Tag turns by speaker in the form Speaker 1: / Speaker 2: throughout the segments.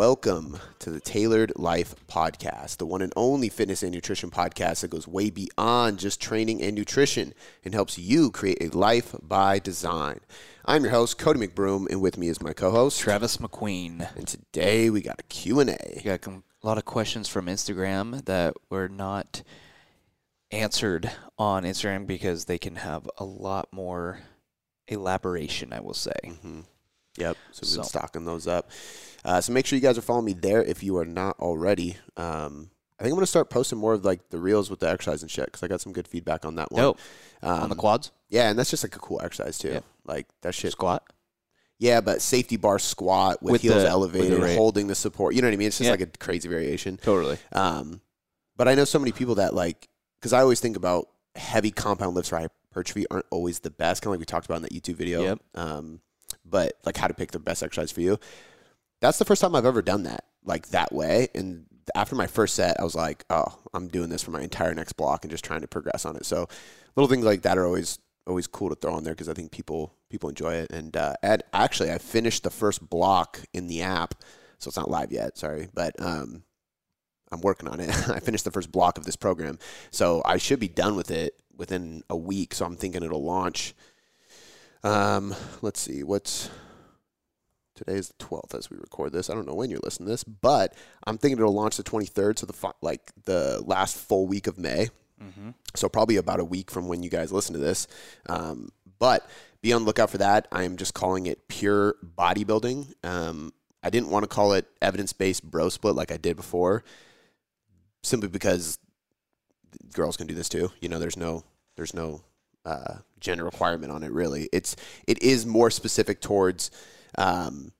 Speaker 1: Welcome to the Tailored Life Podcast, the one and only fitness and nutrition podcast that goes way beyond just training and nutrition and helps you create a life by design. I'm your host, Cody McBroom, and with me is my co-host,
Speaker 2: Travis McQueen.
Speaker 1: And today we got a Q&A.
Speaker 2: We got a lot of questions from Instagram that were not answered on Instagram because they can have a lot more elaboration, I will say.
Speaker 1: Mm-hmm. Yep. So we've been
Speaker 2: So-
Speaker 1: stocking those up. Uh, so make sure you guys are following me there if you are not already. Um, I think I'm going to start posting more of like the reels with the exercise and shit because I got some good feedback on that one.
Speaker 2: Dope.
Speaker 1: Um,
Speaker 2: on the quads?
Speaker 1: Yeah, and that's just like a cool exercise too.
Speaker 2: Yep.
Speaker 1: Like that shit.
Speaker 2: Squat?
Speaker 1: Yeah, but safety bar squat with,
Speaker 2: With
Speaker 1: heels
Speaker 2: the- with the
Speaker 1: elevated, holding the support. You know what I mean? It's just
Speaker 2: Yeah.
Speaker 1: like a crazy variation.
Speaker 2: Totally.
Speaker 1: Um, but I know so many people that like because I always think about heavy compound lifts for hypertrophy aren't always the best, kind of like we talked about in that YouTube video.
Speaker 2: Yep.
Speaker 1: Um, but like how to pick the best exercise for you. That's the first time I've ever done that like that way. And after my first set, I was like, oh, I'm doing this for my entire next block and just trying to progress on it. So little things like that are always always cool to throw on there because I think people people enjoy it. And uh, and actually, I finished the first block in the app, so it's not live yet. Sorry, but um, I'm working on it. I finished the first block of this program, so I should be done with it within a week. So I'm thinking it'll launch. Um, let's see, what's today is the 12th as we record this. I don't know when you're listening to this, but I'm thinking it'll launch the 23rd, so the fi- like the last full week of May.
Speaker 2: Mm-hmm.
Speaker 1: So probably about a week from when you guys listen to this. Um, but be on the lookout for that. I am just calling it pure bodybuilding. Um, I didn't want to call it evidence based bro split like I did before, simply because girls can do this too. You know, there's no there's no uh, gender requirement on it really. It's it is more specific towards um,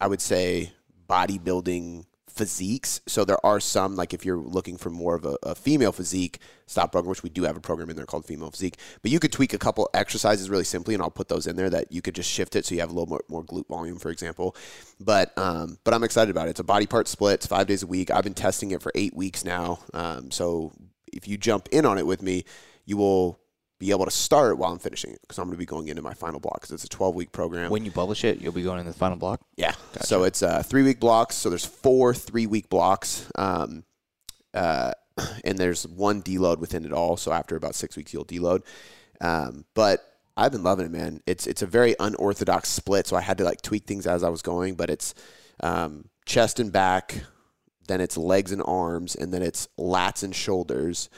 Speaker 1: I would say bodybuilding physiques. So there are some like if you're looking for more of a, a female physique stop program, which we do have a program in there called female physique. But you could tweak a couple exercises really simply, and I'll put those in there that you could just shift it so you have a little more, more glute volume, for example. But um, but I'm excited about it. It's a body part split. It's five days a week. I've been testing it for eight weeks now. Um, so if you jump in on it with me, you will be able to start while I'm finishing it because I'm going to be going into my final block because it's a 12 week program.
Speaker 2: When you publish it, you'll be going into the final block.
Speaker 1: Yeah. So it's uh, three week blocks. So there's four three week blocks. Um, uh, and there's one deload within it all. So after about six weeks, you'll deload. Um, but I've been loving it, man. It's it's a very unorthodox split. So I had to like tweak things as I was going. But it's um, chest and back, then it's legs and arms, and then it's lats and shoulders.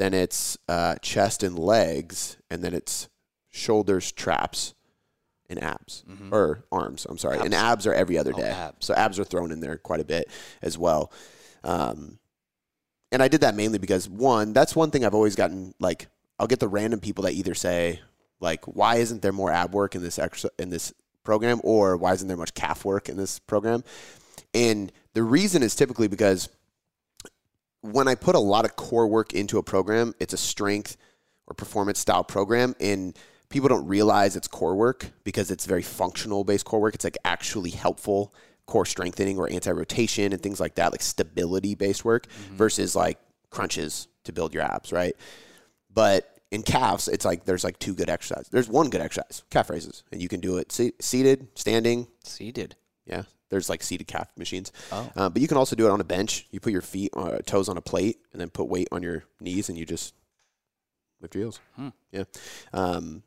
Speaker 1: Then it's uh, chest and legs, and then it's shoulders, traps, and abs or arms. I'm sorry, and abs are every other
Speaker 2: Oh,
Speaker 1: day.
Speaker 2: abs.
Speaker 1: So abs are thrown in there quite a bit as well. Um, and I did that mainly because one, that's one thing I've always gotten. Like, I'll get the random people that either say, like, why isn't there more ab work in this extra in this program, or why isn't there much calf work in this program? And the reason is typically because when I put a lot of core work into a program, it's a strength or performance style program, and people don't realize it's core work because it's very functional based core work. It's like actually helpful core strengthening or anti rotation and things like that, like stability based work mm-hmm. versus like crunches to build your abs, right? But in calves, it's like there's like two good exercises. There's one good exercise, calf raises, and you can do it se- seated, standing,
Speaker 2: Seated.
Speaker 1: yeah, there's like seated calf machines.
Speaker 2: Oh.
Speaker 1: Uh, but you can also do it on a bench. You put your feet, uh, toes on a plate, and then put weight on your knees, and you just lift your heels.
Speaker 2: Hmm.
Speaker 1: Yeah. Um,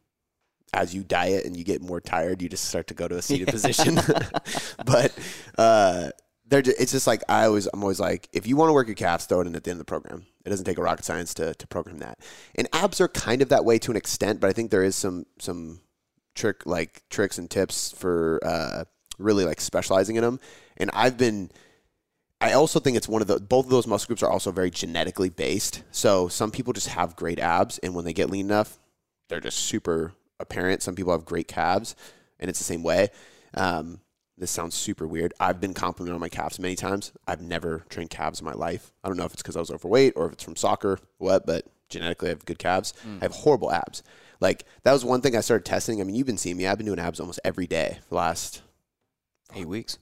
Speaker 1: as you diet and you get more tired, you just start to go to a seated position. but uh, they're ju- it's just like I always I'm always like if you want to work your calves, throw it in at the end of the program. It doesn't take a rocket science to to program that. And abs are kind of that way to an extent, but I think there is some some trick like tricks and tips for uh, really like specializing in them. And I've been I also think it's one of the both of those muscle groups are also very genetically based. So some people just have great abs, and when they get lean enough, they're just super apparent. Some people have great calves, and it's the same way. Um, this sounds super weird. I've been complimented on my calves many times. I've never trained calves in my life. I don't know if it's because I was overweight or if it's from soccer, what, but genetically I have good calves. I have horrible abs. Like that was one thing I started testing. I mean, you've been seeing me. I've been doing abs almost every day for the last
Speaker 2: Eight weeks.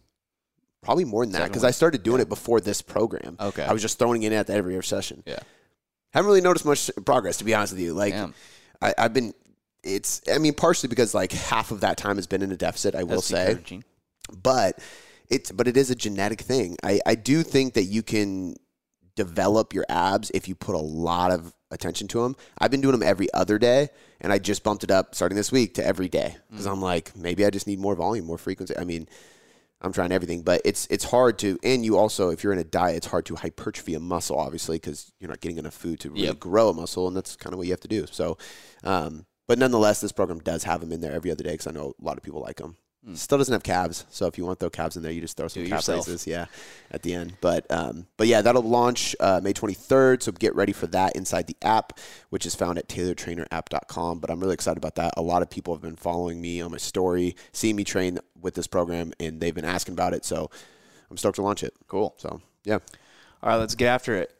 Speaker 1: probably more than that because I started doing it before this program.
Speaker 2: Okay.
Speaker 1: I was just throwing it in at the every other session.
Speaker 2: Yeah.
Speaker 1: Haven't really noticed much progress to be honest with you. Like
Speaker 2: Damn.
Speaker 1: I, I've been it's I mean partially because like half of that time has been in a deficit, I will say.
Speaker 2: encouraging.
Speaker 1: But It's but it is a genetic thing. I, I do think that you can develop your abs if you put a lot of attention to them. I've been doing them every other day, and I just bumped it up starting this week to every day because mm. I'm like maybe I just need more volume, more frequency. I mean, I'm trying everything, but it's it's hard to. And you also, if you're in a diet, it's hard to hypertrophy a muscle, obviously, because you're not getting enough food to really
Speaker 2: Yep.
Speaker 1: grow a muscle, and that's kind of what you have to do. So, um, but nonetheless, this program does have them in there every other day because I know a lot of people like them. Still doesn't have calves, so if you want to throw calves in there, you just throw some
Speaker 2: Do
Speaker 1: calf
Speaker 2: yourself.
Speaker 1: races, yeah, at the end. But um, but yeah, that'll launch uh, May 23rd, so get ready for that inside the app, which is found at taylortrainerapp.com. But I'm really excited about that. A lot of people have been following me on my story, seeing me train with this program, and they've been asking about it. So I'm stoked to launch it.
Speaker 2: Cool.
Speaker 1: So yeah,
Speaker 2: All right, let's get after it.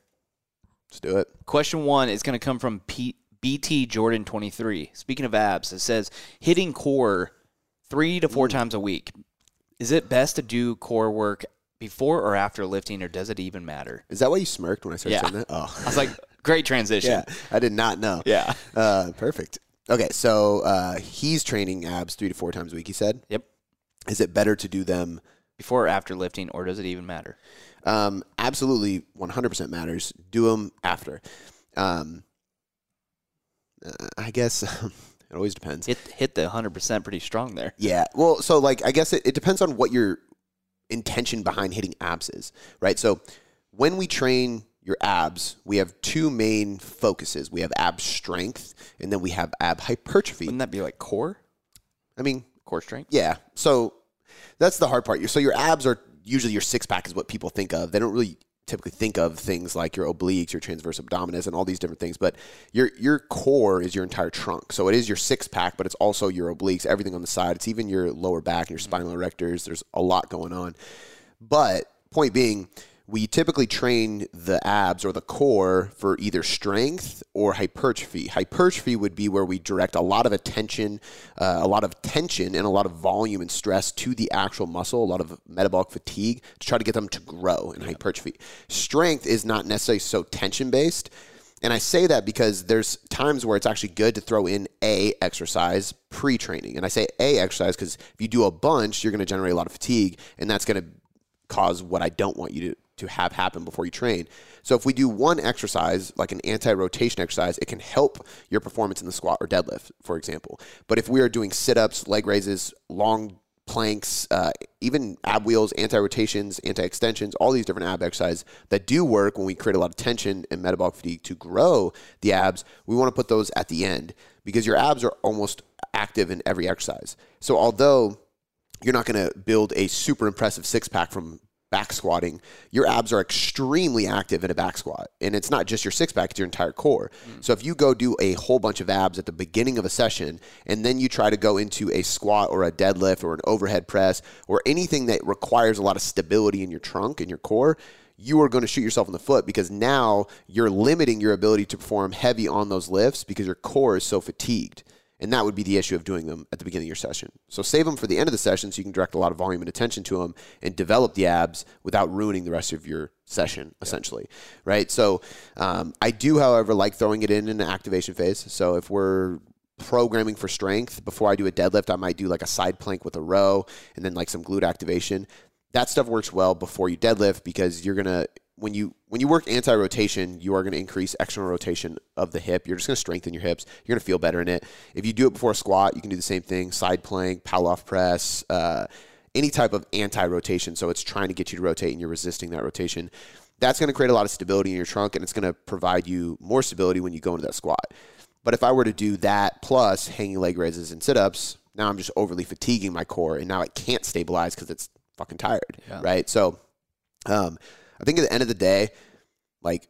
Speaker 1: let's do it.
Speaker 2: Question one is going to come from P- BT Jordan 23. Speaking of abs, it says hitting core three to four times a week. Is it best to do core work before or after lifting, or does it even matter?
Speaker 1: Is that why you smirked when I started
Speaker 2: Yeah.
Speaker 1: saying that? Oh,
Speaker 2: I was like, great transition.
Speaker 1: yeah, I did not know.
Speaker 2: Yeah.
Speaker 1: Uh, perfect. Okay, so uh, he's training abs three to four times a week. He said,
Speaker 2: Yep.
Speaker 1: "Is it better to do them
Speaker 2: Before or after lifting, or does it even matter?
Speaker 1: Um, absolutely, 100% matters. Do them after. Um, uh, I guess it always depends.
Speaker 2: Hit hit the 100% pretty strong there.
Speaker 1: Yeah. Well, so like I guess it, it depends on what your intention behind hitting abs is, right? So when we train your abs, we have two main focuses. We have ab strength and then we have ab hypertrophy.
Speaker 2: Wouldn't that be like core?
Speaker 1: I mean,
Speaker 2: Core strength?
Speaker 1: yeah. So that's the hard part. So your abs are usually your six pack is what people think of. They don't really typically think of things like your obliques, your transverse abdominis, and all these different things. But your your core is your entire trunk. So it is your six pack, but it's also your obliques, everything on the side. It's even your lower back and your spinal erectors. There's a lot going on. But point being, we typically train the abs or the core for either strength or hypertrophy. Hypertrophy would be where we direct a lot of attention, uh, a lot of tension, and a lot of volume and stress to the actual muscle, a lot of metabolic fatigue to try to get them to grow in hypertrophy. Strength is not necessarily so tension based. And I say that because there's times where it's actually good to throw in a exercise pre-training. And I say a exercise because if you do a bunch, you're going to generate a lot of fatigue, and that's going to cause what I don't want you to, to have happen before you train. So if we do one exercise, like an anti-rotation exercise, it can help your performance in the squat or deadlift, for example. But if we are doing sit-ups, leg raises, long planks, uh, even ab wheels, anti-rotations, anti-extensions, all these different ab exercises that do work when we create a lot of tension and metabolic fatigue to grow the abs, we want to put those at the end because your abs are almost active in every exercise. So although you're not going to build a super impressive six pack from back squatting. Your abs are extremely active in a back squat. And it's not just your six pack, it's your entire core. Mm. So if you go do a whole bunch of abs at the beginning of a session and then you try to go into a squat or a deadlift or an overhead press or anything that requires a lot of stability in your trunk and your core, you are going to shoot yourself in the foot because now you're limiting your ability to perform heavy on those lifts because your core is so fatigued. And that would be the issue of doing them at the beginning of your session. So save them for the end of the session so you can direct a lot of volume and attention to them and develop the abs without ruining the rest of your session, essentially. Right? So um, I do, however, like throwing it in in an activation phase. So if we're programming for strength, before I do a deadlift, I might do like a side plank with a row and then like some glute activation. That stuff works well before you deadlift because you're gonna when you when you work anti-rotation, you are going to increase external rotation of the hip. You're just going to strengthen your hips. You're going to feel better in it. If you do it before a squat, you can do the same thing: side plank, Pallof press, uh, any type of anti-rotation. So it's trying to get you to rotate, and you're resisting that rotation. That's going to create a lot of stability in your trunk, and it's going to provide you more stability when you go into that squat. But if I were to do that plus hanging leg raises and sit-ups, now I'm just overly fatiguing my core, and now it can't stabilize because it's fucking tired,
Speaker 2: Yeah.
Speaker 1: right? So. Um, I think at the end of the day, like,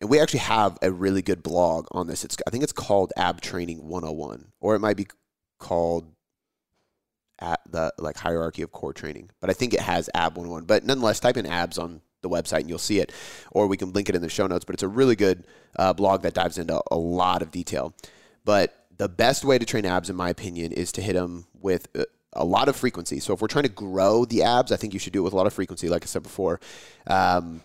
Speaker 1: and we actually have a really good blog on this. It's I think it's called Ab Training 101, or it might be called at the like hierarchy of core training. But I think it has Ab 101. But nonetheless, type in abs on the website and you'll see it, or we can link it in the show notes. But it's a really good uh, blog that dives into a lot of detail. But the best way to train abs, in my opinion, is to hit them with uh, a lot of frequency. So if we're trying to grow the abs, I think you should do it with a lot of frequency, like I said before, um,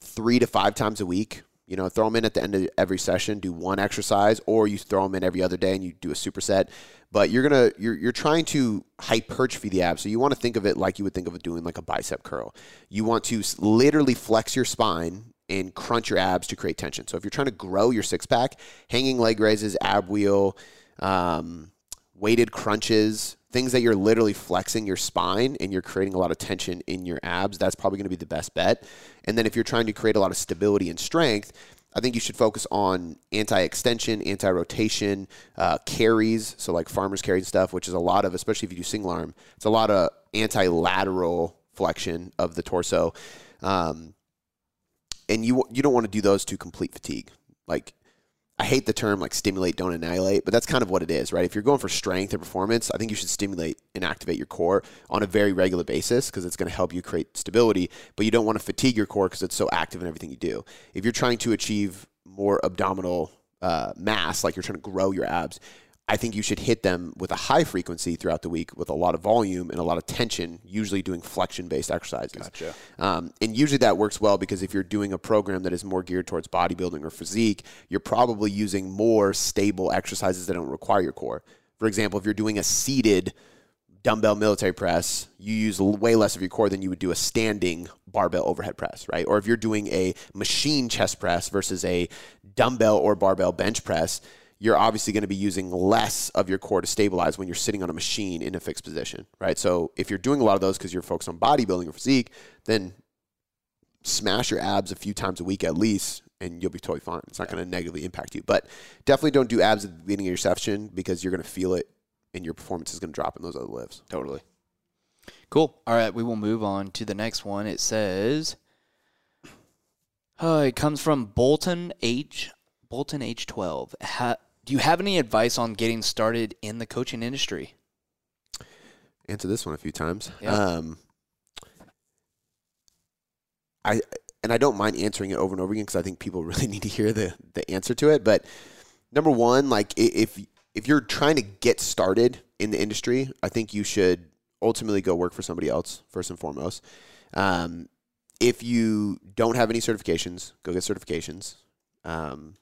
Speaker 1: three to five times a week. You know, throw them in at the end of every session, do one exercise, or you throw them in every other day and you do a superset. But you're gonna you're you're trying to hypertrophy the abs, so you want to think of it like you would think of doing like a bicep curl. You want to literally flex your spine and crunch your abs to create tension. So if you're trying to grow your six pack, hanging leg raises, ab wheel, um, weighted crunches, things that you're literally flexing your spine and you're creating a lot of tension in your abs, that's probably going to be the best bet. And then if you're trying to create a lot of stability and strength, I think you should focus on anti-extension, anti-rotation, uh, carries, so like farmers carry stuff, which is a lot of, especially if you do single arm, it's a lot of anti-lateral flexion of the torso. Um, and you you don't want to do those to complete fatigue. Like I hate the term like stimulate, don't annihilate, but that's kind of what it is, right? If you're going for strength or performance, I think you should stimulate and activate your core on a very regular basis because it's going to help you create stability, but you don't want to fatigue your core because it's so active in everything you do. If you're trying to achieve more abdominal uh, mass, like you're trying to grow your abs, I think you should hit them with a high frequency throughout the week with a lot of volume and a lot of tension, usually doing flexion based exercises.
Speaker 2: Gotcha.
Speaker 1: Um, and usually that works well because if you're doing a program that is more geared towards bodybuilding or physique, you're probably using more stable exercises that don't require your core. For example, if you're doing a seated dumbbell military press, you use way less of your core than you would do a standing barbell overhead press, right? Or if you're doing a machine chest press versus a dumbbell or barbell bench press, you're obviously going to be using less of your core to stabilize when you're sitting on a machine in a fixed position, right? So if you're doing a lot of those because you're focused on bodybuilding or physique, then smash your abs a few times a week at least, and you'll be totally fine. It's not yeah. going to negatively impact you. But definitely don't do abs at the beginning of your session because you're going to feel it and your performance is going to drop in those other lifts.
Speaker 2: Totally. Cool. All right, we will move on to the next one. It says, uh, it comes from Bolton H. Bolton H12. Ha- do you have any advice on getting started in the coaching industry?
Speaker 1: Answer this one a few times. Yeah. Um, I and I don't mind answering it over and over again because I think people really need to hear the the answer to it. But number one, like if if you're trying to get started in the industry, I think you should ultimately go work for somebody else first and foremost. Um, if you don't have any certifications, go get certifications. Um,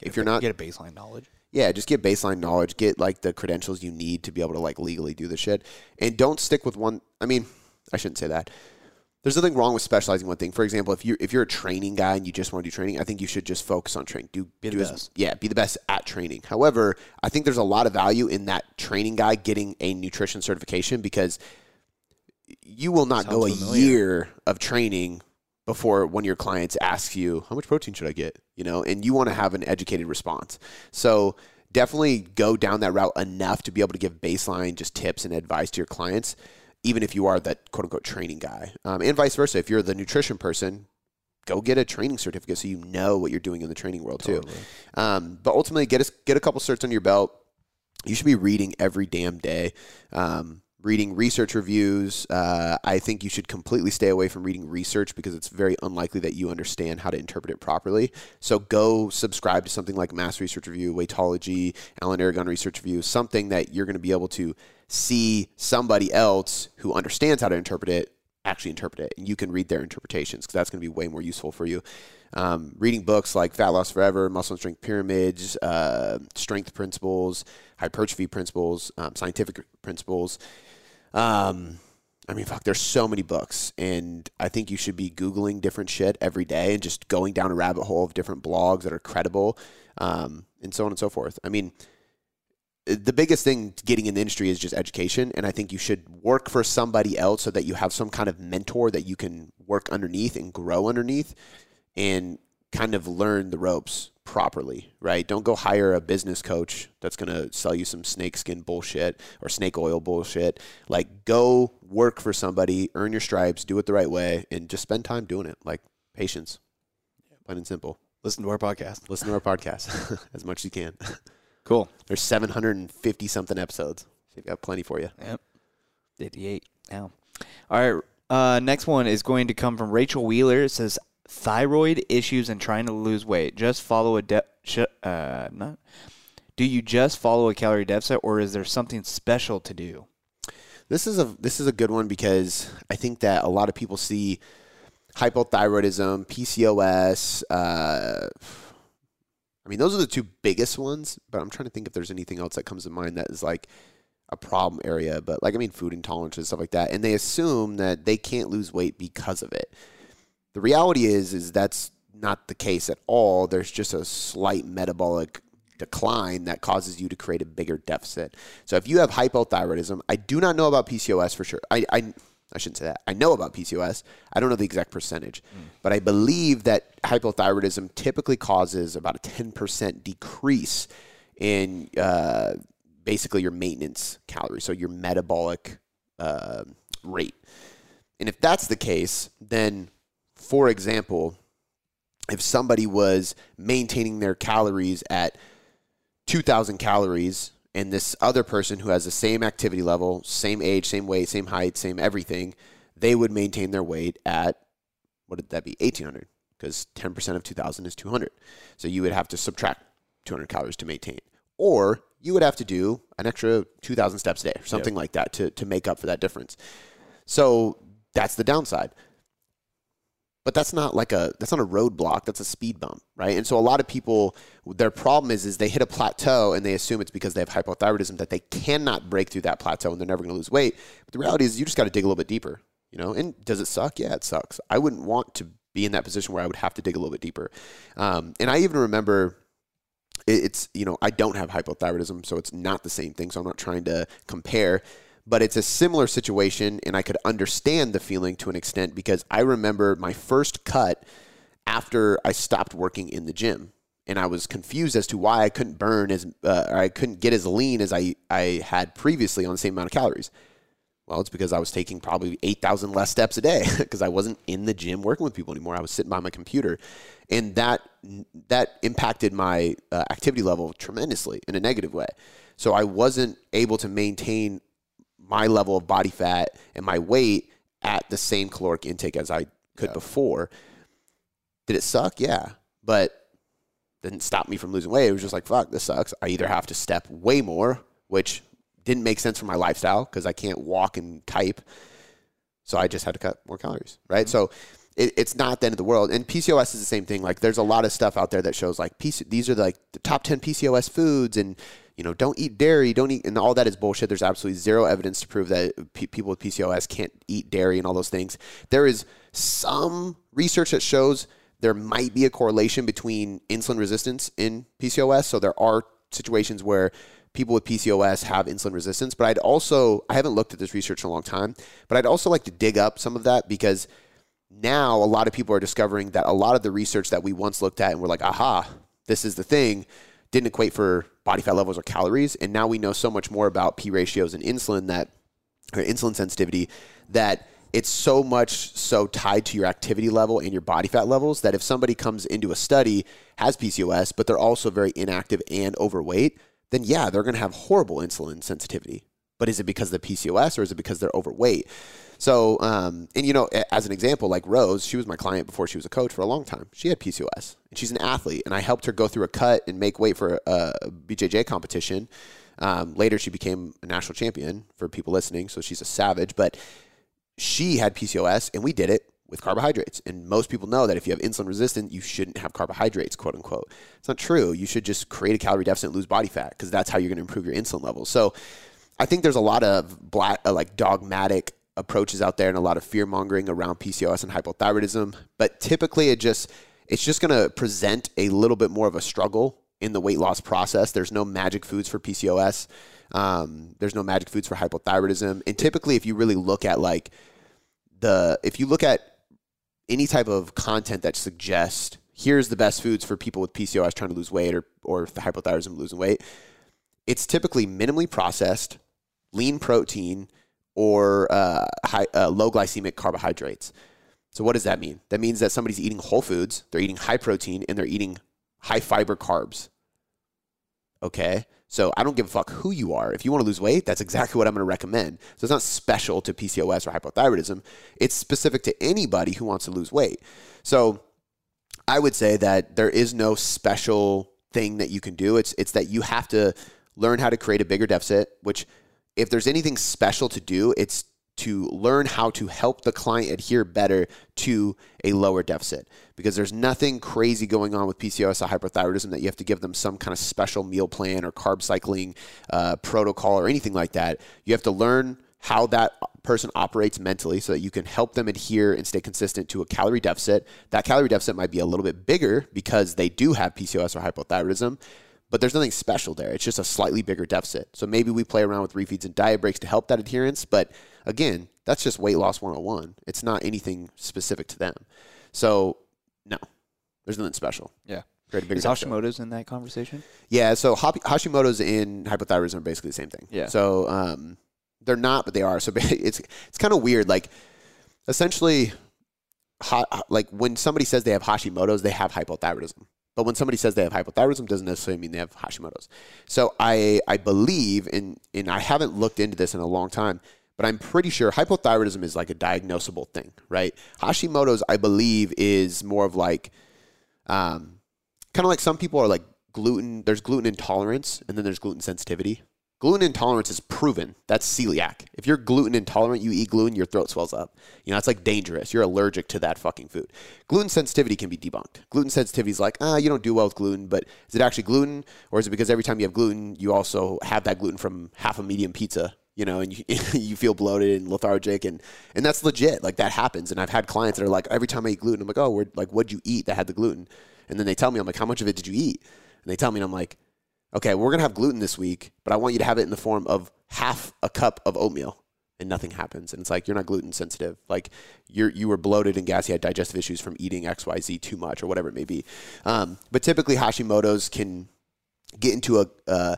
Speaker 2: if
Speaker 1: you're not
Speaker 2: get a baseline knowledge,
Speaker 1: yeah, just get baseline knowledge, get like the credentials you need to be able to like legally do this shit, and don't stick with one. I mean, I shouldn't say that. There's nothing wrong with specializing one thing. For example, if you if you're a training guy and you just want to do training, I think you should just focus on training. Do
Speaker 2: be
Speaker 1: do
Speaker 2: the best.
Speaker 1: yeah, be the best at training. However, I think there's a lot of value in that training guy getting a nutrition certification because you will not Sounds go a familiar. year of training before one of your clients asks you, how much protein should I get? You know, and you want to have an educated response. So definitely go down that route enough to be able to give baseline just tips and advice to your clients, even if you are that quote unquote training guy. Um, and vice versa. If you're the nutrition person, go get a training certificate so you know what you're doing in the training world too. Um, but ultimately, get a, get a couple certs on your belt. You should be reading every damn day. Um, reading research reviews. Uh, I think you should completely stay away from reading research because it's very unlikely that you understand how to interpret it properly. So go subscribe to something like Mass Research Review, Weightology, Alan Aragon Research Review, something that you're going to be able to see somebody else who understands how to interpret it actually interpret it, and you can read their interpretations because that's going to be way more useful for you. Um, reading books like Fat Loss Forever, Muscle and Strength Pyramids, uh, Strength Principles, Hypertrophy Principles, um, Scientific Principles um, I mean, fuck, there's so many books, and I think you should be Googling different shit every day and just going down a rabbit hole of different blogs that are credible, um, and so on and so forth. I mean, the biggest thing getting in the industry is just education, and I think you should work for somebody else so that you have some kind of mentor that you can work underneath and grow underneath, and kind of learn the ropes properly, right? Don't go hire a business coach that's going to sell you some snakeskin bullshit or snake oil bullshit. Like, go work for somebody, earn your stripes, do it the right way, and just spend time doing it. Like, patience, plain and simple.
Speaker 2: Listen to our podcast.
Speaker 1: Listen to our podcast as much as you can.
Speaker 2: Cool.
Speaker 1: There's 750 something episodes. So you've got plenty for you.
Speaker 2: Yep. 58 now. All right. Uh, next one is going to come from Rachel Wheeler. It says, thyroid issues and trying to lose weight, just follow a de- sh- uh, not. Do you just follow a calorie deficit, or is there something special to do?
Speaker 1: This is a this is a good one because I think that a lot of people see hypothyroidism, PCOS. Uh, I mean, those are the two biggest ones. But I'm trying to think if there's anything else that comes to mind that is like a problem area. But like, I mean, food intolerance and stuff like that. And they assume that they can't lose weight because of it. The reality is, is that's not the case at all. There's just a slight metabolic decline that causes you to create a bigger deficit. So if you have hypothyroidism, I do not know about PCOS for sure. I, I, I shouldn't say that. I know about PCOS. I don't know the exact percentage, mm. but I believe that hypothyroidism typically causes about a 10% decrease in uh, basically your maintenance calories, so your metabolic uh, rate. And if that's the case, then, for example, if somebody was maintaining their calories at 2,000 calories, and this other person who has the same activity level, same age, same weight, same height, same everything, they would maintain their weight at what did that be? 1,800, because 10% of 2,000 is 200. So you would have to subtract 200 calories to maintain. Or you would have to do an extra 2,000 steps a day or something yep. like that to, to make up for that difference. So that's the downside but that's not like a that's not a roadblock that's a speed bump right? And so a lot of people their problem is is they hit a plateau and they assume it's because they have hypothyroidism that they cannot break through that plateau and they're never going to lose weight. But the reality is you just got to dig a little bit deeper you know? And does it suck? Yeah it sucks. I wouldn't want to be in that position where i would have to dig a little bit deeper. Um, and i even remember it's you know i don't have hypothyroidism so it's not the same thing so i'm not trying to compare but it's a similar situation, and I could understand the feeling to an extent because I remember my first cut after I stopped working in the gym, and I was confused as to why I couldn't burn as uh, I couldn't get as lean as I I had previously on the same amount of calories. Well, it's because I was taking probably 8,000 less steps a day because I wasn't in the gym working with people anymore. I was sitting by my computer. And that that impacted my uh, activity level tremendously in a negative way. So I wasn't able to maintain my level of body fat and my weight at the same caloric intake as I could yeah. before. Did it suck? Yeah. But didn't stop me from losing weight. It was just like, fuck, this sucks. I either have to step way more, which didn't make sense for my lifestyle because I can't walk and type. So I just had to cut more calories, right? Mm-hmm. So it, it's not the end of the world. And PCOS is the same thing. Like there's a lot of stuff out there that shows like PC, these are the, like the top 10 PCOS foods and you know, don't eat dairy, don't eat, and all that is bullshit. There's absolutely zero evidence to prove that p- people with PCOS can't eat dairy and all those things. There is some research that shows there might be a correlation between insulin resistance in PCOS. So there are situations where people with PCOS have insulin resistance. But I'd also, I haven't looked at this research in a long time, but I'd also like to dig up some of that because now a lot of people are discovering that a lot of the research that we once looked at and we're like, aha, this is the thing, didn't equate for body fat levels or calories. And now we know so much more about P ratios and insulin that, or insulin sensitivity, that it's so much so tied to your activity level and your body fat levels that if somebody comes into a study, has PCOS, but they're also very inactive and overweight, then yeah, they're going to have horrible insulin sensitivity. But is it because of the PCOS or is it because they're overweight? So, um, and you know, as an example, like Rose, she was my client before she was a coach for a long time. She had PCOS and she's an athlete, and I helped her go through a cut and make weight for a, BJJ competition. Um, later, she became a national champion for people listening, so she's a savage. But she had PCOS, and we did it with carbohydrates. And most people know that if you have insulin resistant, you shouldn't have carbohydrates, quote unquote. It's not true. You should just create a calorie deficit and lose body fat because that's how you're going to improve your insulin levels. So I think there's a lot of black, uh, like dogmatic approaches out there and a lot of fear mongering around PCOS and hypothyroidism. But typically, it just it's just going to present a little bit more of a struggle in the weight loss process. There's no magic foods for PCOS. Um, there's no magic foods for hypothyroidism. And typically, if you really look at like the if you look at any type of content that suggests here's the best foods for people with PCOS trying to lose weight or or hypothyroidism losing weight, it's typically minimally processed, lean protein, or uh, high, uh, low glycemic carbohydrates. So, what does that mean? That means that somebody's eating whole foods, they're eating high protein, and they're eating high fiber carbs. Okay. So, I don't give a fuck who you are. If you want to lose weight, that's exactly what I'm going to recommend. So, it's not special to PCOS or hypothyroidism, it's specific to anybody who wants to lose weight. So, I would say that there is no special thing that you can do. It's, it's that you have to learn how to create a bigger deficit, which if there's anything special to do, it's to learn how to help the client adhere better to a lower deficit because there's nothing crazy going on with PCOS or hypothyroidism that you have to give them some kind of special meal plan or carb cycling uh, protocol or anything like that. You have to learn how that person operates mentally so that you can help them adhere and stay consistent to a calorie deficit. That calorie deficit might be a little bit bigger because they do have PCOS or hypothyroidism, but there's nothing special there. It's just a slightly bigger deficit. So maybe we play around with refeeds and diet breaks to help that adherence, but again, that's just weight loss 101. It's not anything specific to them. So, no, there's nothing special.
Speaker 2: Yeah.
Speaker 1: Create a bigger
Speaker 2: Is
Speaker 1: deficit.
Speaker 2: Hashimoto's in that conversation?
Speaker 1: Yeah, so Hashimoto's and hypothyroidism are basically the same thing.
Speaker 2: Yeah.
Speaker 1: So um, they're not, but they are. So it's it's kind of weird. Like essentially, ha- like when somebody says they have Hashimoto's, they have hypothyroidism. But when somebody says they have hypothyroidism, doesn't necessarily mean they have Hashimoto's. So I I believe, and and I haven't looked into this in a long time, but I'm pretty sure hypothyroidism is like a diagnosable thing, right? Hashimoto's, I believe, is more of like, um, kind of like some people are like gluten. There's gluten intolerance, and then there's gluten sensitivity. Gluten intolerance is proven. That's celiac. If you're gluten intolerant, you eat gluten, your throat swells up. You know, it's like dangerous. You're allergic to that fucking food. Gluten sensitivity can be debunked. Gluten sensitivity is like, ah, you don't do well with gluten, but is it actually gluten? Or is it because every time you have gluten, you also have that gluten from half a medium pizza? You know, and you, you feel bloated and lethargic, and and that's legit. Like that happens. And I've had clients that are like, every time I eat gluten, I'm like, oh, where, like, what'd you eat that had the gluten? And then they tell me, I'm like, how much of it did you eat? And they tell me, and I'm like, okay, we're gonna have gluten this week, but I want you to have it in the form of half a cup of oatmeal, and nothing happens. And it's like you're not gluten sensitive. Like you're you were bloated and gassy, had digestive issues from eating X Y Z too much or whatever it may be. Um, but typically Hashimoto's can get into a uh,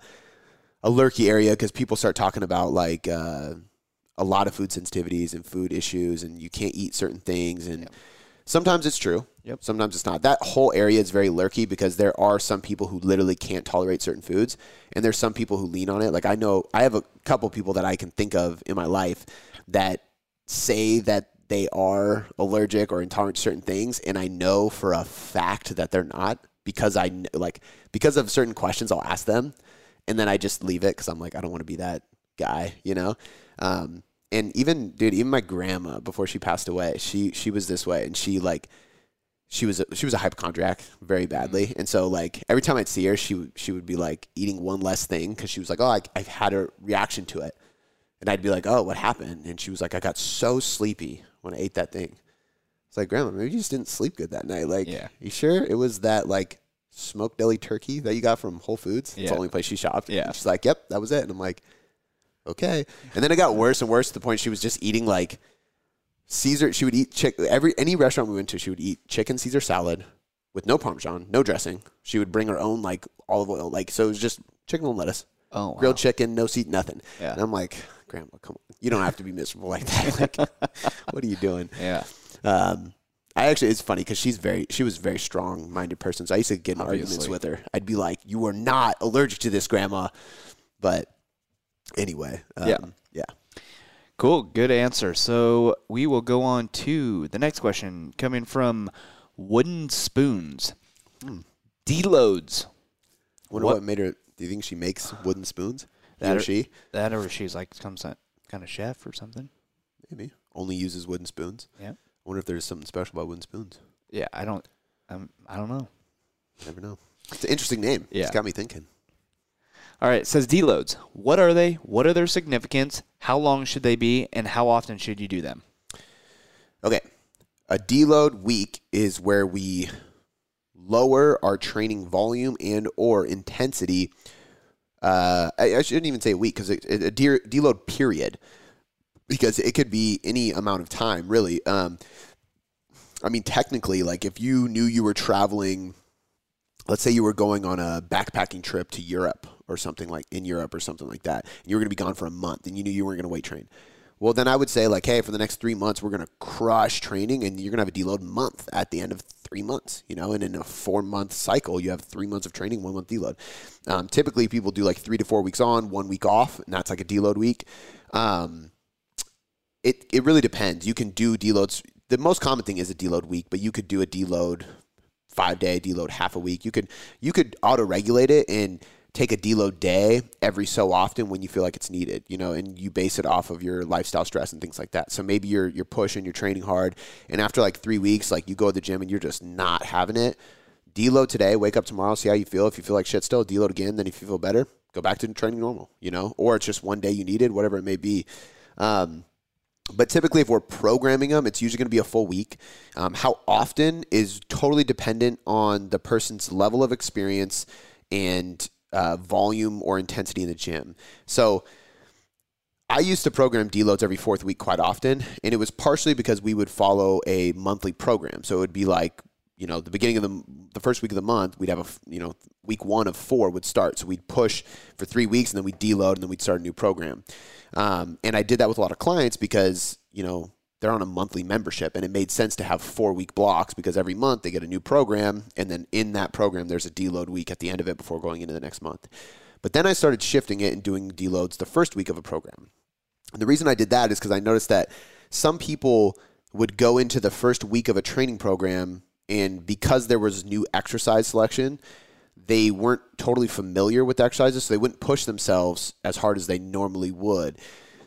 Speaker 1: a lurky area because people start talking about like. Uh, a lot of food sensitivities and food issues, and you can't eat certain things, and sometimes it's true.
Speaker 2: Yep.
Speaker 1: Sometimes it's not. That whole area is very lurky because there are some people who literally can't tolerate certain foods, and there's some people who lean on it. Like I know I have a couple people that I can think of in my life that say that they are allergic or intolerant to certain things, and I know for a fact that they're not because I like because of certain questions I'll ask them, and then I just leave it because I'm like I don't want to be that guy, you know. Um, and even dude, even my grandma before she passed away, she she was this way, and she like she was a, she was a hypochondriac very badly, mm-hmm. and so like every time I'd see her, she would she would be like eating one less thing because she was like, oh, I, I had a reaction to it, and I'd be like, oh, what happened? And she was like, I got so sleepy when I ate that thing. It's like, grandma, maybe you just didn't sleep good that night. Like,
Speaker 2: Yeah.
Speaker 1: you sure it was that like smoked deli turkey that you got from Whole Foods? It's
Speaker 2: Yeah.
Speaker 1: the only place she shopped.
Speaker 2: Yeah.
Speaker 1: And she's like, yep, that was it. And I'm like, okay. And then it got worse and worse to the point she was just eating like Caesar. She would eat chick every any restaurant we went to. She would eat chicken Caesar salad with no parmesan, no dressing. She would bring her own like olive oil, like so it was just chicken and lettuce,
Speaker 2: Oh, wow.
Speaker 1: grilled chicken, no seat, nothing.
Speaker 2: Yeah.
Speaker 1: And I'm like, Grandma, come on, you don't have to be miserable like that. Like, what are you doing?
Speaker 2: Yeah.
Speaker 1: Um, I actually, it's funny because she's very, she was a very strong minded person. So I used to get in arguments with her. I'd be like, you are not allergic to this, grandma. But anyway, um,
Speaker 2: Yeah.
Speaker 1: yeah.
Speaker 2: Cool. Good answer. So we will go on to the next question coming from Wooden Spoons. Deloads.
Speaker 1: Wonder
Speaker 2: What-
Speaker 1: what, made her, do you think she makes wooden spoons?
Speaker 2: That
Speaker 1: or
Speaker 2: or-
Speaker 1: she?
Speaker 2: That or she's like some kind of chef or something.
Speaker 1: Maybe. Only uses wooden spoons.
Speaker 2: Yeah.
Speaker 1: I wonder if there's something special about wooden spoons.
Speaker 2: Yeah. I don't. Um, I don't know.
Speaker 1: Never know. It's an interesting name.
Speaker 2: Yeah.
Speaker 1: It's got me thinking.
Speaker 2: All right. It says deloads. What are they? What are their significance? How long should they be? And how often should you do them?
Speaker 1: Okay. A deload week is where we lower our training volume and or intensity. Uh, I, I shouldn't even say a week because it, a de- deload period because it could be any amount of time really. Um, I mean, technically, like if you knew you were traveling, let's say you were going on a backpacking trip to Europe or something like in Europe or something like that, you were going to be gone for a month, and you knew you weren't going to weight train. Well, then I would say like, hey, for the next three months, we're going to crush training, and you're going to have a deload month at the end of three months. You know, and in a four month cycle, you have three months of training, one month deload. Um, typically, people do like three to four weeks on, one week off, and that's like a deload week. Um, it it really depends. You can do deloads. The most common thing is a deload week, but you could do a deload five day deload half a week. You could you could auto regulate it and take a deload day every so often when you feel like it's needed, you know, and you base it off of your lifestyle stress and things like that. So maybe you're you're pushing, you're training hard, and after like three weeks, like you go to the gym and you're just not having it. Deload today, wake up tomorrow, see how you feel. If you feel like shit still, deload again. Then if you feel better, go back to training normal, you know, or it's just one day you needed, whatever it may be. Um, but typically, if we're programming them, it's usually going to be a full week. Um, how often is totally dependent on the person's level of experience and uh, volume or intensity in the gym. So I used to program deloads every fourth week quite often, and it was partially because we would follow a monthly program. So it would be like, you know, the beginning of the the first week of the month, we'd have a, you know, week one of four would start. So we'd push for three weeks, and then we'd deload, and then we'd start a new program. Um, and I did that with a lot of clients because, you know, they're on a monthly membership and it made sense to have four week blocks because every month they get a new program and then in that program there's a deload week at the end of it before going into the next month. But then i started shifting it and doing deloads the first week of a program. And the reason i did that is because i noticed that some people would go into the first week of a training program and because there was new exercise selection they weren't totally familiar with exercises so they wouldn't push themselves as hard as they normally would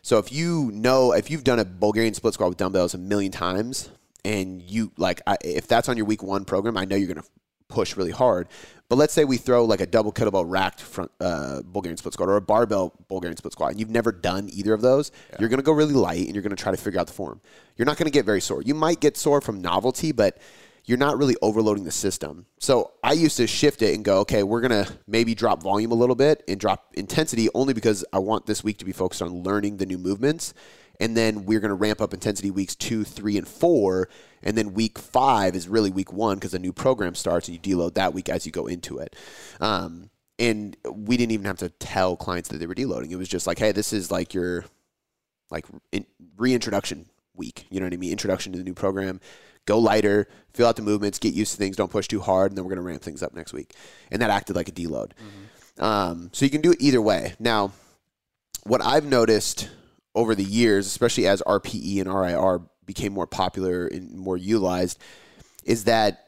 Speaker 1: so if you know, if you've done a Bulgarian split squat with dumbbells a million times, and you like, I, if that's on your week one program, I know you're going to push really hard. But let's say we throw like a double kettlebell racked front uh, Bulgarian split squat or a barbell Bulgarian split squat, and you've never done either of those, yeah. you're going to go really light and you're going to try to figure out the form. You're not going to get very sore. You might get sore from novelty, but you're not really overloading the system. So I used to shift it and go, okay, we're going to maybe drop volume a little bit and drop intensity only because I want this week to be focused on learning the new movements. And then we're going to ramp up intensity weeks two, three, and four. And then week five is really week one because a new program starts and you deload that week as you go into it. Um, and we didn't even have to tell clients that they were deloading. It was just like, hey, this is like your like in, reintroduction week. You know what I mean? Introduction to the new program go lighter, feel out the movements, get used to things, don't push too hard, and then we're going to ramp things up next week. And that acted like a deload. Mm-hmm. Um, so you can do it either way. Now, what I've noticed over the years, especially as RPE and RIR became more popular and more utilized, is that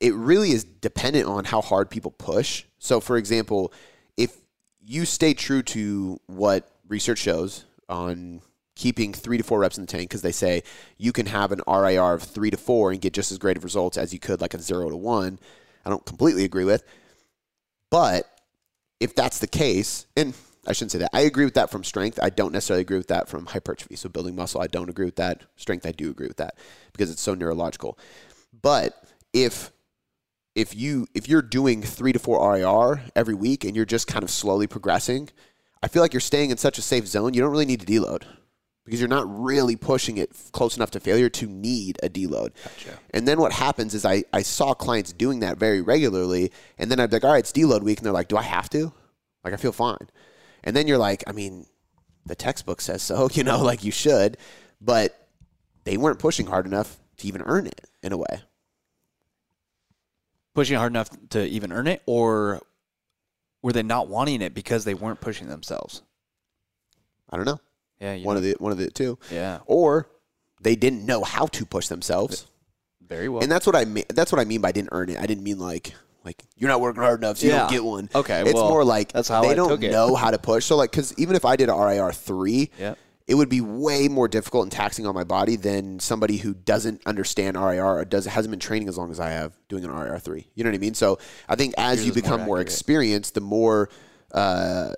Speaker 1: it really is dependent on how hard people push. So, for example, if you stay true to what research shows on keeping three to four reps in the tank because they say you can have an RIR of three to four and get just as great of results as you could like a zero to one. I don't completely agree with. But if that's the case, and I shouldn't say that. I agree with that from strength. I don't necessarily agree with that from hypertrophy. So building muscle, I don't agree with that. Strength, I do agree with that because it's so neurological. But if if you if you're doing three to four RIR every week and you're just kind of slowly progressing, I feel like you're staying in such a safe zone. You don't really need to deload because you're not really pushing it close enough to failure to need a deload. Gotcha. And then what happens is I, I saw clients doing that very regularly, and then I'd be like, all right, it's deload week, and they're like, do I have to? Like, I feel fine. And then you're like, I mean, the textbook says so, you know, like you should, but they weren't pushing hard enough to even earn it in a way.
Speaker 2: Pushing hard enough to even earn it, or were they not wanting it because they weren't pushing themselves?
Speaker 1: I don't know.
Speaker 2: Yeah,
Speaker 1: one know. of the one of the two.
Speaker 2: Yeah.
Speaker 1: Or they didn't know how to push themselves.
Speaker 2: Very well.
Speaker 1: And that's what I mean. That's what I mean by didn't earn it. I didn't mean like like you're not working hard enough, so you don't get one.
Speaker 2: Okay,
Speaker 1: it's
Speaker 2: well,
Speaker 1: more like
Speaker 2: that's how
Speaker 1: they
Speaker 2: I
Speaker 1: don't know how to push. So like, because even if I did a RIR three,
Speaker 2: yeah.
Speaker 1: it would be way more difficult and taxing on my body than somebody who doesn't understand RIR or does hasn't been training as long as I have doing an RIR three. You know what I mean? So I think as Yours you become more, more experienced, the more uh,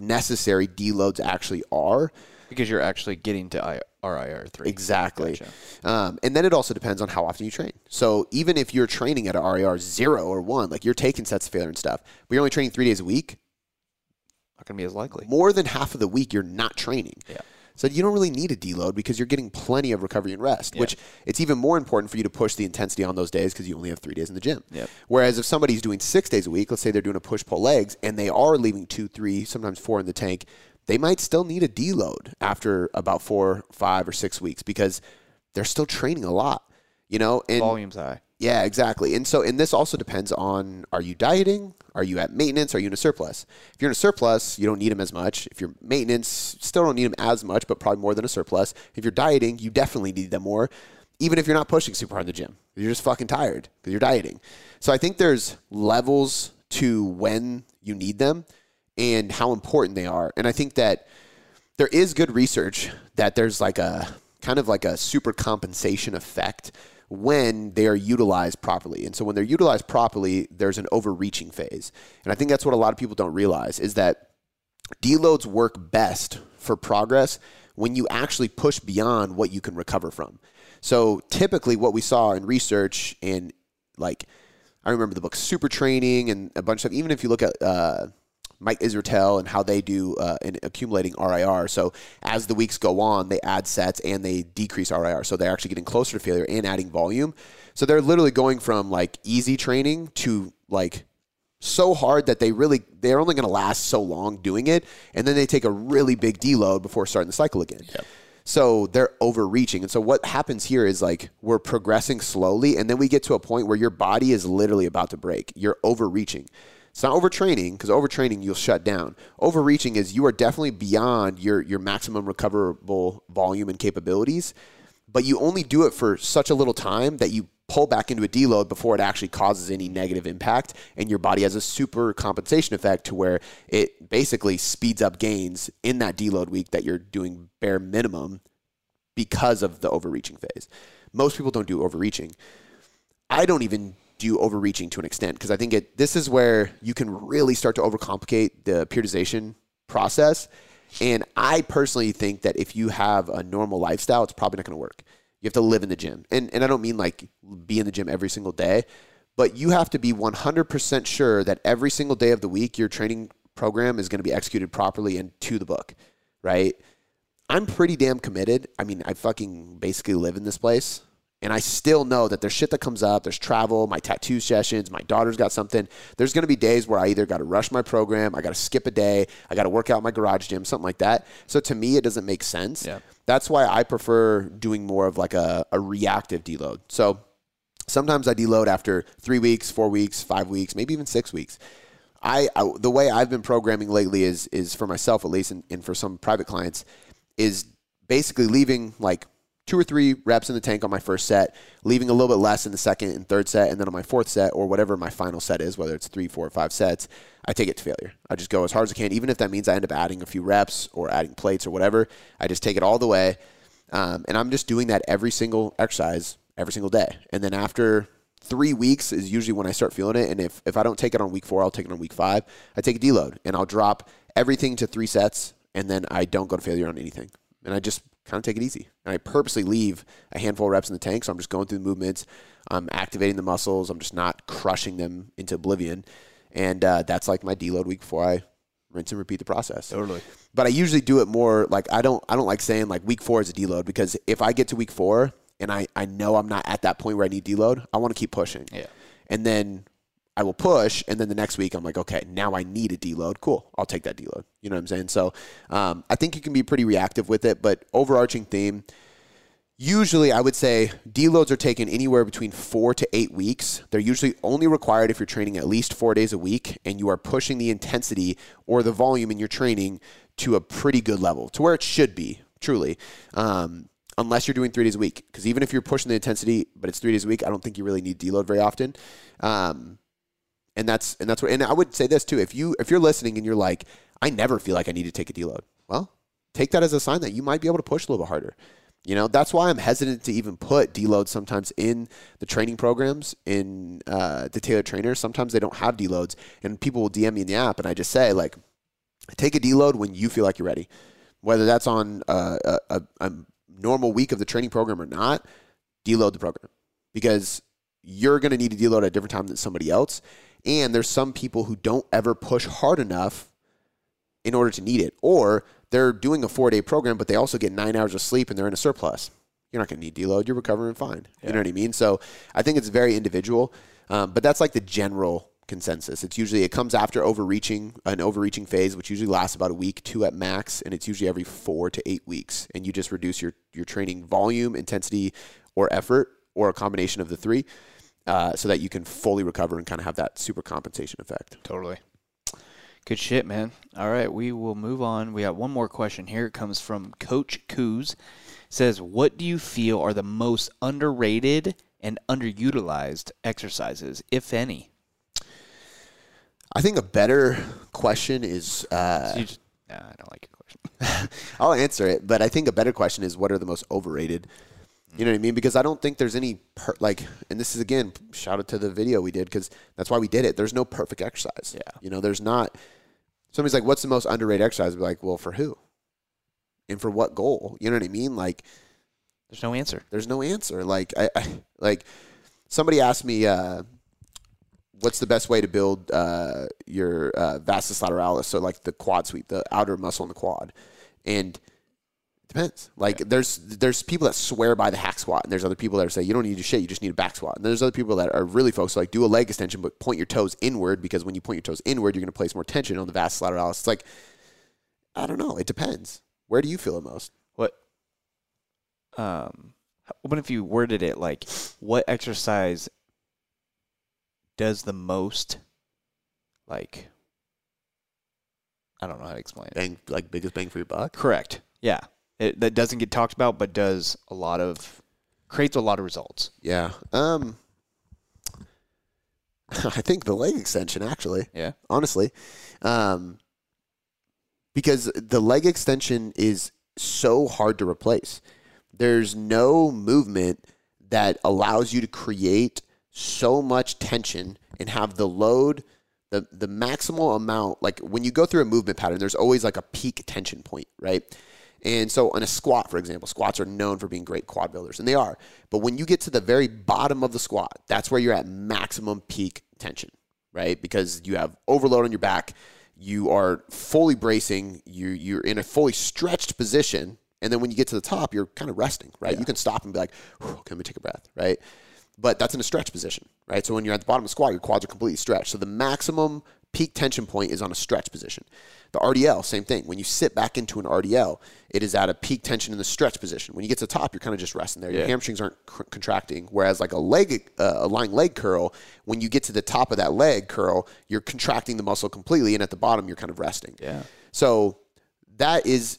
Speaker 1: necessary deloads actually are
Speaker 2: because you're actually getting to RIR three.
Speaker 1: Exactly. Gotcha. Um, and then it also depends on how often you train. So even if you're training at a RIR zero or one, like you're taking sets of failure and stuff, but you're only training three days a week,
Speaker 2: not going to be as likely.
Speaker 1: More than half of the week you're not training.
Speaker 2: Yeah.
Speaker 1: So you don't really need a deload because you're getting plenty of recovery and rest, yeah. which it's even more important for you to push the intensity on those days because you only have three days in the gym.
Speaker 2: Yep.
Speaker 1: Whereas if somebody's doing six days a week, let's say they're doing a push pull legs and they are leaving two, three, sometimes four in the tank, they might still need a deload after about four, five, or six weeks because they're still training a lot. You know, and
Speaker 2: volume's high.
Speaker 1: Yeah, exactly. And so, and this also depends on: are you dieting? Are you at maintenance? Are you in a surplus? If you're in a surplus, you don't need them as much. If you're maintenance, still don't need them as much, but probably more than a surplus. If you're dieting, you definitely need them more. Even if you're not pushing super hard in the gym, you're just fucking tired because you're dieting. So I think there's levels to when you need them and how important they are. And I think that there is good research that there's like a kind of like a super compensation effect when they are utilized properly. And so when they're utilized properly, there's an overreaching phase. And I think that's what a lot of people don't realize is that deloads work best for progress when you actually push beyond what you can recover from. So typically what we saw in research and like I remember the book Super Training and a bunch of even if you look at uh, Mike Israetel and how they do uh, in accumulating RIR. So as the weeks go on, they add sets and they decrease RIR. So they're actually getting closer to failure and adding volume. So they're literally going from like easy training to like so hard that they really they're only going to last so long doing it, and then they take a really big deload before starting the cycle again.
Speaker 2: Yep.
Speaker 1: So they're overreaching. And so what happens here is like we're progressing slowly and then we get to a point where your body is literally about to break. You're overreaching. It's not overtraining because overtraining you'll shut down. Overreaching is you are definitely beyond your your maximum recoverable volume and capabilities, but you only do it for such a little time that you pull back into a deload before it actually causes any negative impact and your body has a super compensation effect to where it basically speeds up gains in that deload week that you're doing bare minimum because of the overreaching phase. Most people don't do overreaching. I don't even do overreaching to an extent because I think it this is where you can really start to overcomplicate the periodization process. And I personally think that if you have a normal lifestyle, it's probably not going to work. You have to live in the gym. And, and I don't mean like be in the gym every single day, but you have to be 100% sure that every single day of the week, your training program is going to be executed properly and to the book, right? I'm pretty damn committed. I mean, I fucking basically live in this place. And I still know that there's shit that comes up. There's travel, my tattoo sessions, my daughter's got something. There's going to be days where I either got to rush my program, I got to skip a day, I got to work out my garage gym, something like that. So to me, it doesn't make sense.
Speaker 2: Yeah.
Speaker 1: That's why I prefer doing more of like a, a reactive deload. So sometimes I deload after three weeks, four weeks, five weeks, maybe even six weeks. I, I the way I've been programming lately is is for myself at least, and, and for some private clients, is basically leaving like two or three reps in the tank on my first set, leaving a little bit less in the second and third set, and then on my fourth set or whatever my final set is, whether it's three, four, or five sets, I take it to failure. I just go as hard as I can, even if that means I end up adding a few reps or adding plates or whatever. I just take it all the way, um, and I'm just doing that every single exercise every single day. And then after three weeks is usually when I start feeling it. And if, if I don't take it on week four, I'll take it on week five. I take a deload and I'll drop everything to three sets and then I don't go to failure on anything. And I just kind of take it easy. And I purposely leave a handful of reps in the tank. So I'm just going through the movements. I'm activating the muscles. I'm just not crushing them into oblivion. And uh, that's like my deload week before I rinse and repeat the process.
Speaker 2: Totally.
Speaker 1: But I usually do it more like I don't I don't like saying like week four is a deload because if I get to week four and I, I know I'm not at that point where I need deload, I want to keep pushing.
Speaker 2: Yeah.
Speaker 1: And then I will push, and then the next week I'm like, okay, now I need a deload. Cool, I'll take that deload. You know what I'm saying? So um, I think you can be pretty reactive with it, but overarching theme. Usually, I would say deloads are taken anywhere between four to eight weeks. They're usually only required if you're training at least four days a week and you are pushing the intensity or the volume in your training to a pretty good level, to where it should be, truly. Um, unless you're doing three days a week. Because even if you're pushing the intensity, but it's three days a week, I don't think you really need deload very often. Um, and that's and that's what. And I would say this too: if you if you're listening and you're like, I never feel like I need to take a deload. Well, take that as a sign that you might be able to push a little bit harder. You know, that's why I'm hesitant to even put deloads sometimes in the training programs in uh, the tailored trainers. Sometimes they don't have deloads, and people will DM me in the app, and I just say like, take a deload when you feel like you're ready, whether that's on uh, a, a, normal week of the training program or not, deload the program because you're going to need to deload at a different time than somebody else. And there's some people who don't ever push hard enough in order to need it, or they're doing a four day program, but they also get nine hours of sleep and they're in a surplus. You're not going to need deload. You're recovering fine.
Speaker 2: Yeah.
Speaker 1: You know what I mean? So I think it's very individual, um, but that's like the general consensus. It's usually it comes after overreaching, an overreaching phase, which usually lasts about a week, two at max, and it's usually every four to eight weeks. And you just reduce your your training volume, intensity, or effort, or a combination of the three, uh, so that you can fully recover and kind of have that super compensation effect.
Speaker 2: Totally. Good shit, man. All right, we will move on. We got one more question here. It comes from Coach Coos. Says, "What do you feel are the most underrated and underutilized exercises, if any?"
Speaker 1: I think a better question is uh,
Speaker 2: You just, I don't like your question.
Speaker 1: I'll answer it, but I think a better question is what are the most overrated? You know what I mean? Because I don't think there's any per- like, and this is again shout out to the video we did because that's why we did it. There's no perfect exercise.
Speaker 2: Yeah.
Speaker 1: You know, there's not. Somebody's like, "What's the most underrated exercise?" We're like, "Well, for who? And for what goal?" You know what I mean? Like,
Speaker 2: There's no answer.
Speaker 1: there's no answer. Like, I, I like somebody asked me, uh, "What's the best way to build uh, your uh, vastus lateralis?" So, like the quad sweep, the outer muscle in the quad, and depends. Like, there's there's people that swear by the hack squat, and there's other people that say you don't need to shit, you just need a back squat. And there's other people that are really focused, like do a leg extension, but point your toes inward because when you point your toes inward, you're going to place more tension on the vastus lateralis. It's like, I don't know. It depends. Where do you feel it most?
Speaker 2: What? Um, what if you worded it like, what exercise does the most, like, I don't know how to explain it.
Speaker 1: Bang, like biggest bang for your buck.
Speaker 2: Correct. Yeah. It, that doesn't get talked about, but does a lot of, creates a lot of results.
Speaker 1: Yeah. Um I think the leg extension actually,
Speaker 2: Yeah.
Speaker 1: honestly. Um because the leg extension is so hard to replace. There's no movement that allows you to create so much tension and have the load the the maximal amount like when you go through a movement pattern there's always like a peak tension point, right? And so on a squat, for example, squats are known for being great quad builders, and they are. But when you get to the very bottom of the squat, that's where you're at maximum peak tension, right? Because you have overload on your back, you are fully bracing, you you're in a fully stretched position, and then when you get to the top, you're kind of resting, right? You can stop and be like, "Whew, okay, let me take a breath, right? But that's in a stretch position, right? So when you're at the bottom of the squat, your quads are completely stretched. So the maximum peak tension point is on a stretch position. The RDL, same thing. When you sit back into an RDL, it is at a peak tension in the stretch position. When you get to the top, you're kind of just resting there. Your
Speaker 2: Yeah.
Speaker 1: hamstrings aren't c- contracting. Whereas like a leg, uh, a lying leg curl, when you get to the top of that leg curl, you're contracting the muscle completely, and at the bottom, you're kind of resting.
Speaker 2: Yeah.
Speaker 1: So that is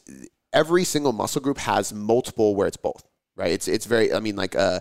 Speaker 1: every single muscle group has multiple where it's both, right? It's it's very. I mean, like uh,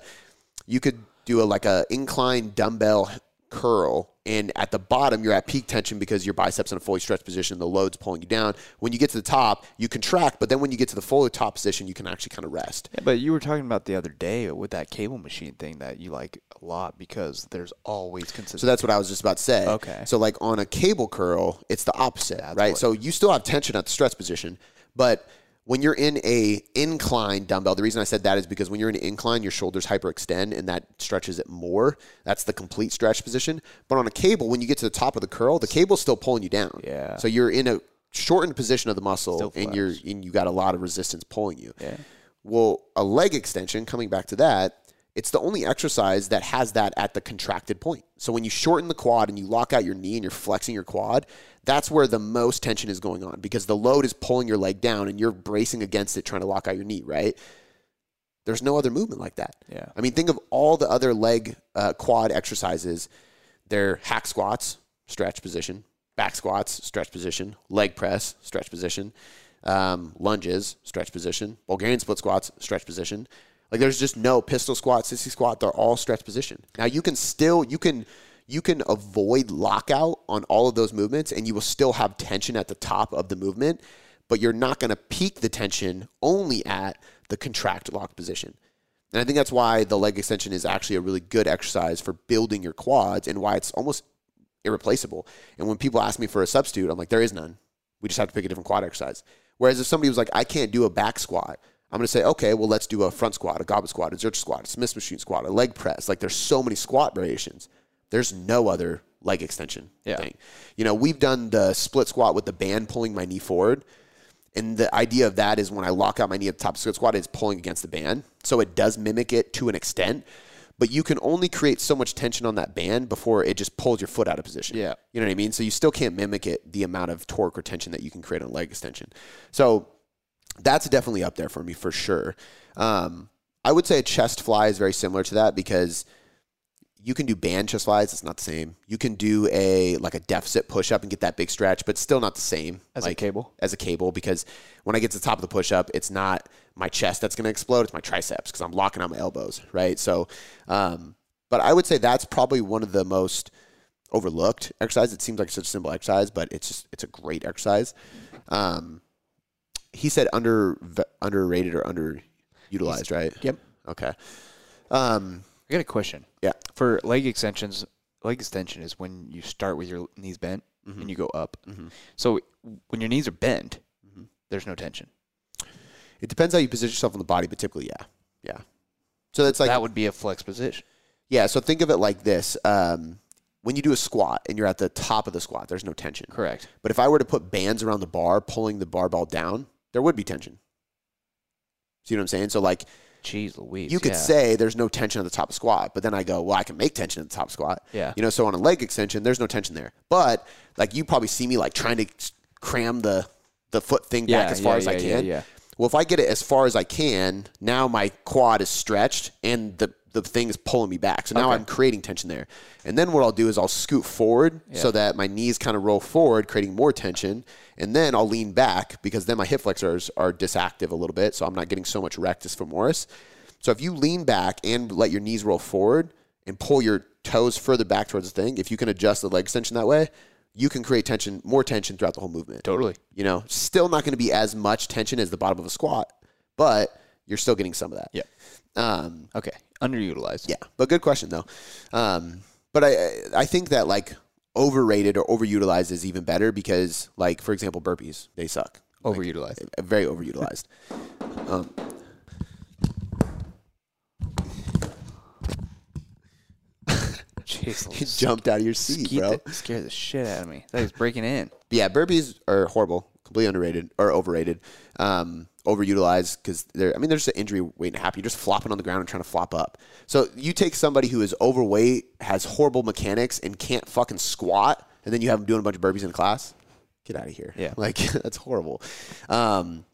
Speaker 1: you could do a like a incline dumbbell curl, and at the bottom you're at peak tension because your biceps in a fully stretched position, the load's pulling you down. When you get to the top, you contract, but then when you get to the fully top position, you can actually kind of rest.
Speaker 2: Yeah, but you were talking about the other day with that cable machine thing that you like a lot because there's always consistent.
Speaker 1: So that's what I was just about to say.
Speaker 2: Okay.
Speaker 1: So like on a cable curl, it's the opposite, right? so you still have tension at the stretch position, but when you're in a incline dumbbell, the reason I said that is because when you're in an incline, your shoulders hyperextend and that stretches it more. That's the complete stretch position. But on a cable, when you get to the top of the curl, the cable's still pulling you down.
Speaker 2: Yeah.
Speaker 1: So you're in a shortened position of the muscle and you're and you got a lot of resistance pulling you.
Speaker 2: Yeah.
Speaker 1: Well, a leg extension, coming back to that, it's the only exercise that has that at the contracted point. So when you shorten the quad and you lock out your knee and you're flexing your quad, that's where the most tension is going on because the load is pulling your leg down and you're bracing against it trying to lock out your knee, right? There's no other movement like that.
Speaker 2: Yeah.
Speaker 1: I mean, think of all the other leg uh, quad exercises. They're hack squats, stretch position, back squats, stretch position, leg press, stretch position, um, lunges, stretch position, Bulgarian split squats, stretch position. Like there's just no pistol squat, sissy squat. They're all stretch position. Now you can still you can you can avoid lockout on all of those movements, and you will still have tension at the top of the movement, but you're not going to peak the tension only at the contract lock position. And I think that's why the leg extension is actually a really good exercise for building your quads and why it's almost irreplaceable. And when people ask me for a substitute, I'm like, there is none. We just have to pick a different quad exercise. Whereas if somebody was like, I can't do a back squat, I'm going to say, okay, well, let's do a front squat, a goblet squat, a zercher squat, a Smith machine squat, a leg press. Like there's so many squat variations. There's no other leg extension
Speaker 2: Yeah.
Speaker 1: thing. You know, we've done the split squat with the band pulling my knee forward. And the idea of that is when I lock out my knee at the top of the split squat, it's pulling against the band. So it does mimic it to an extent, but you can only create so much tension on that band before it just pulls your foot out of position.
Speaker 2: Yeah.
Speaker 1: You know what I mean? So you still can't mimic it, the amount of torque or tension that you can create on leg extension. So that's definitely up there for me for sure. Um, I would say a chest fly is very similar to that because you can do band chest flies. It's not the same. You can do a like a deficit push up and get that big stretch, but still not the same
Speaker 2: As a cable?
Speaker 1: As a cable, because when I get to the top of the push up, it's not my chest that's going to explode. It's my triceps because I'm locking out my elbows, right? So, um, but I would say that's probably one of the most overlooked exercise. It seems like such a simple exercise, but it's just it's a great exercise. Um, he said under underrated or underutilized, right?
Speaker 2: Yep.
Speaker 1: Okay. Um,
Speaker 2: I got a question.
Speaker 1: Yeah.
Speaker 2: For leg extensions, leg extension is when you start with your knees bent
Speaker 1: Mm-hmm.
Speaker 2: and you go up. So when your knees are bent,
Speaker 1: Mm-hmm.
Speaker 2: there's no tension.
Speaker 1: it depends how you position yourself on the body, but typically, yeah, yeah. So that's like
Speaker 2: that would be a flex position.
Speaker 1: yeah. So think of it like this: um, when you do a squat and you're at the top of the squat, there's no tension.
Speaker 2: Correct.
Speaker 1: But if I were to put bands around the bar, pulling the barbell down, there would be tension. See what I'm saying? So like
Speaker 2: Jeez Louise.
Speaker 1: you could
Speaker 2: yeah.
Speaker 1: say there's no tension at the top squat, but then I go, well, I can make tension at the top squat.
Speaker 2: Yeah.
Speaker 1: You know, so on a leg extension, there's no tension there. But like you probably see me like trying to cram the the foot thing back
Speaker 2: Yeah,
Speaker 1: as far
Speaker 2: yeah,
Speaker 1: as I can.
Speaker 2: yeah.
Speaker 1: Well, if I get it as far as I can, now my quad is stretched and the the thing is pulling me back. So now
Speaker 2: Okay.
Speaker 1: I'm creating tension there. And then what I'll do is I'll scoot forward so that my knees kind of roll forward, creating more tension. And then I'll lean back because then my hip flexors are disactive a little bit. So I'm not getting so much rectus femoris. So if you lean back and let your knees roll forward and pull your toes further back towards the thing, if you can adjust the leg extension that way, you can create tension, more tension throughout the whole movement.
Speaker 2: Totally.
Speaker 1: You know, still not going to be as much tension as the bottom of a squat, but you're still getting some of that.
Speaker 2: Yep.
Speaker 1: Um,
Speaker 2: Okay. Underutilized.
Speaker 1: yeah, but good question though. Um, but I I think that like overrated or overutilized is even better because like for example burpees they suck.
Speaker 2: Overutilized.
Speaker 1: Like, very overutilized.
Speaker 2: Jeez
Speaker 1: You jumped out of your seat, bro.
Speaker 2: the- scared the shit out of me. That was breaking in.
Speaker 1: But yeah, burpees are horrible, completely underrated or overrated, um, overutilized because they're. I mean, there's an injury waiting to happen. You're just flopping on the ground and trying to flop up. So you take somebody who is overweight, has horrible mechanics, and can't fucking squat, and then you have them doing a bunch of burpees in class. Get out of here.
Speaker 2: Yeah.
Speaker 1: like that's horrible. Um,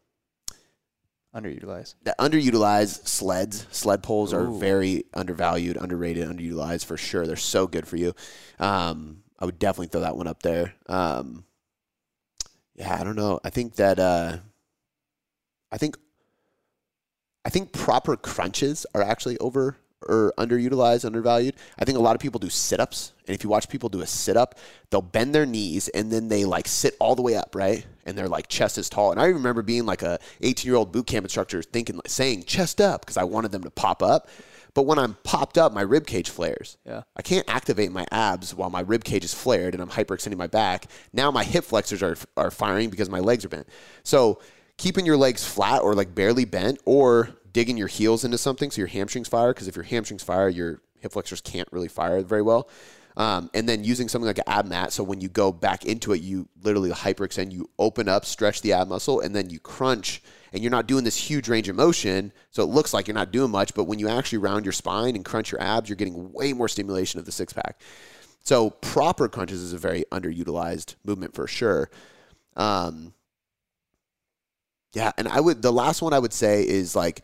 Speaker 2: Underutilized.
Speaker 1: the underutilized sleds, sled poles are
Speaker 2: Ooh.
Speaker 1: very undervalued, underrated, underutilized for sure. They're so good for you. Um, I would definitely throw that one up there. Um, yeah, I don't know. I think that uh, I think I think proper crunches are actually over or underutilized, undervalued. I think a lot of people do sit-ups, and if you watch people do a sit-up, they'll bend their knees and then they like sit all the way up, right? And they're like chest is tall. And I remember being like a 18-year-old boot camp instructor thinking saying chest up because I wanted them to pop up. But when I'm popped up, my rib cage flares.
Speaker 2: Yeah.
Speaker 1: I can't activate my abs while my rib cage is flared and I'm hyperextending my back. Now my hip flexors are are firing because my legs are bent. So keeping your legs flat or like barely bent or digging your heels into something so your hamstrings fire because if your hamstrings fire, your hip flexors can't really fire very well. Um, and then using something like an ab mat, so when you go back into it, you literally hyperextend, you open up, stretch the ab muscle, and then you crunch, and you're not doing this huge range of motion, so it looks like you're not doing much. But when you actually round your spine and crunch your abs, you're getting way more stimulation of the six pack. So proper crunches is a very underutilized movement for sure. Um, yeah, and I would the last one I would say is like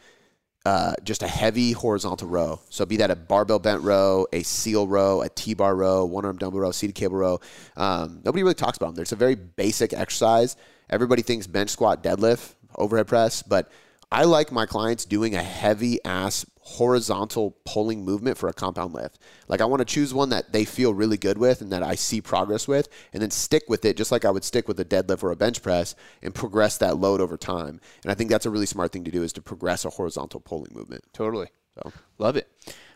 Speaker 1: uh, just a heavy horizontal row. So be that a barbell bent row, a seal row, a T-bar row, one arm dumbbell row, seated cable row. Um, nobody really talks about them. There's a very basic exercise. Everybody thinks bench squat, deadlift, overhead press, but I like my clients doing a heavy ass horizontal pulling movement for a compound lift. Like I want to choose one that they feel really good with and that I see progress with and then stick with it just like I would stick with a deadlift or a bench press and progress that load over time. And I think that's a really smart thing to do is to progress a horizontal pulling movement.
Speaker 2: Totally.
Speaker 1: So
Speaker 2: Love it.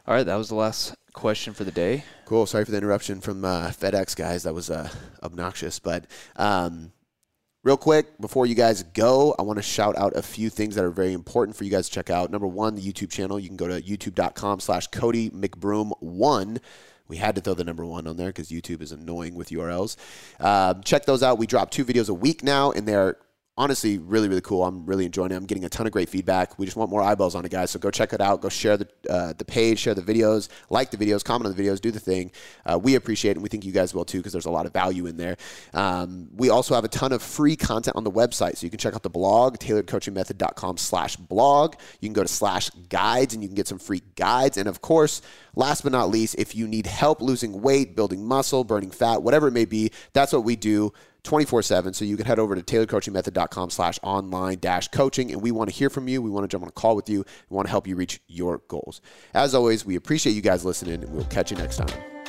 Speaker 2: All right, that was the last question for the day.
Speaker 1: cool. Sorry for the interruption from uh, FedEx guys. That was uh, obnoxious, but um, Real quick, before you guys go, I want to shout out a few things that are very important for you guys to check out. Number one, the YouTube channel. You can go to youtube.com slash Cody McBroom1. We had to throw the number one on there because YouTube is annoying with URLs. Um, check those out. We drop two videos a week now, and they're honestly really, really cool. I'm really enjoying it. I'm getting a ton of great feedback. We just want more eyeballs on it, guys. So go check it out. Go share the, uh, the page, share the videos, like the videos, comment on the videos, do the thing. Uh, we appreciate it, and we think you guys will too because there's a lot of value in there. Um, we also have a ton of free content on the website. So you can check out the blog, tailoredcoachingmethod.com slash blog. You can go to slash guides, and you can get some free guides. And of course, last but not least, if you need help losing weight, building muscle, burning fat, whatever it may be, that's what we do. 24 7. So you can head over to tailoredcoachingmethod.com slash online dash coaching. And we want to hear from you. We want to jump on a call with you. We want to help you reach your goals. As always, we appreciate you guys listening and we'll catch you next time.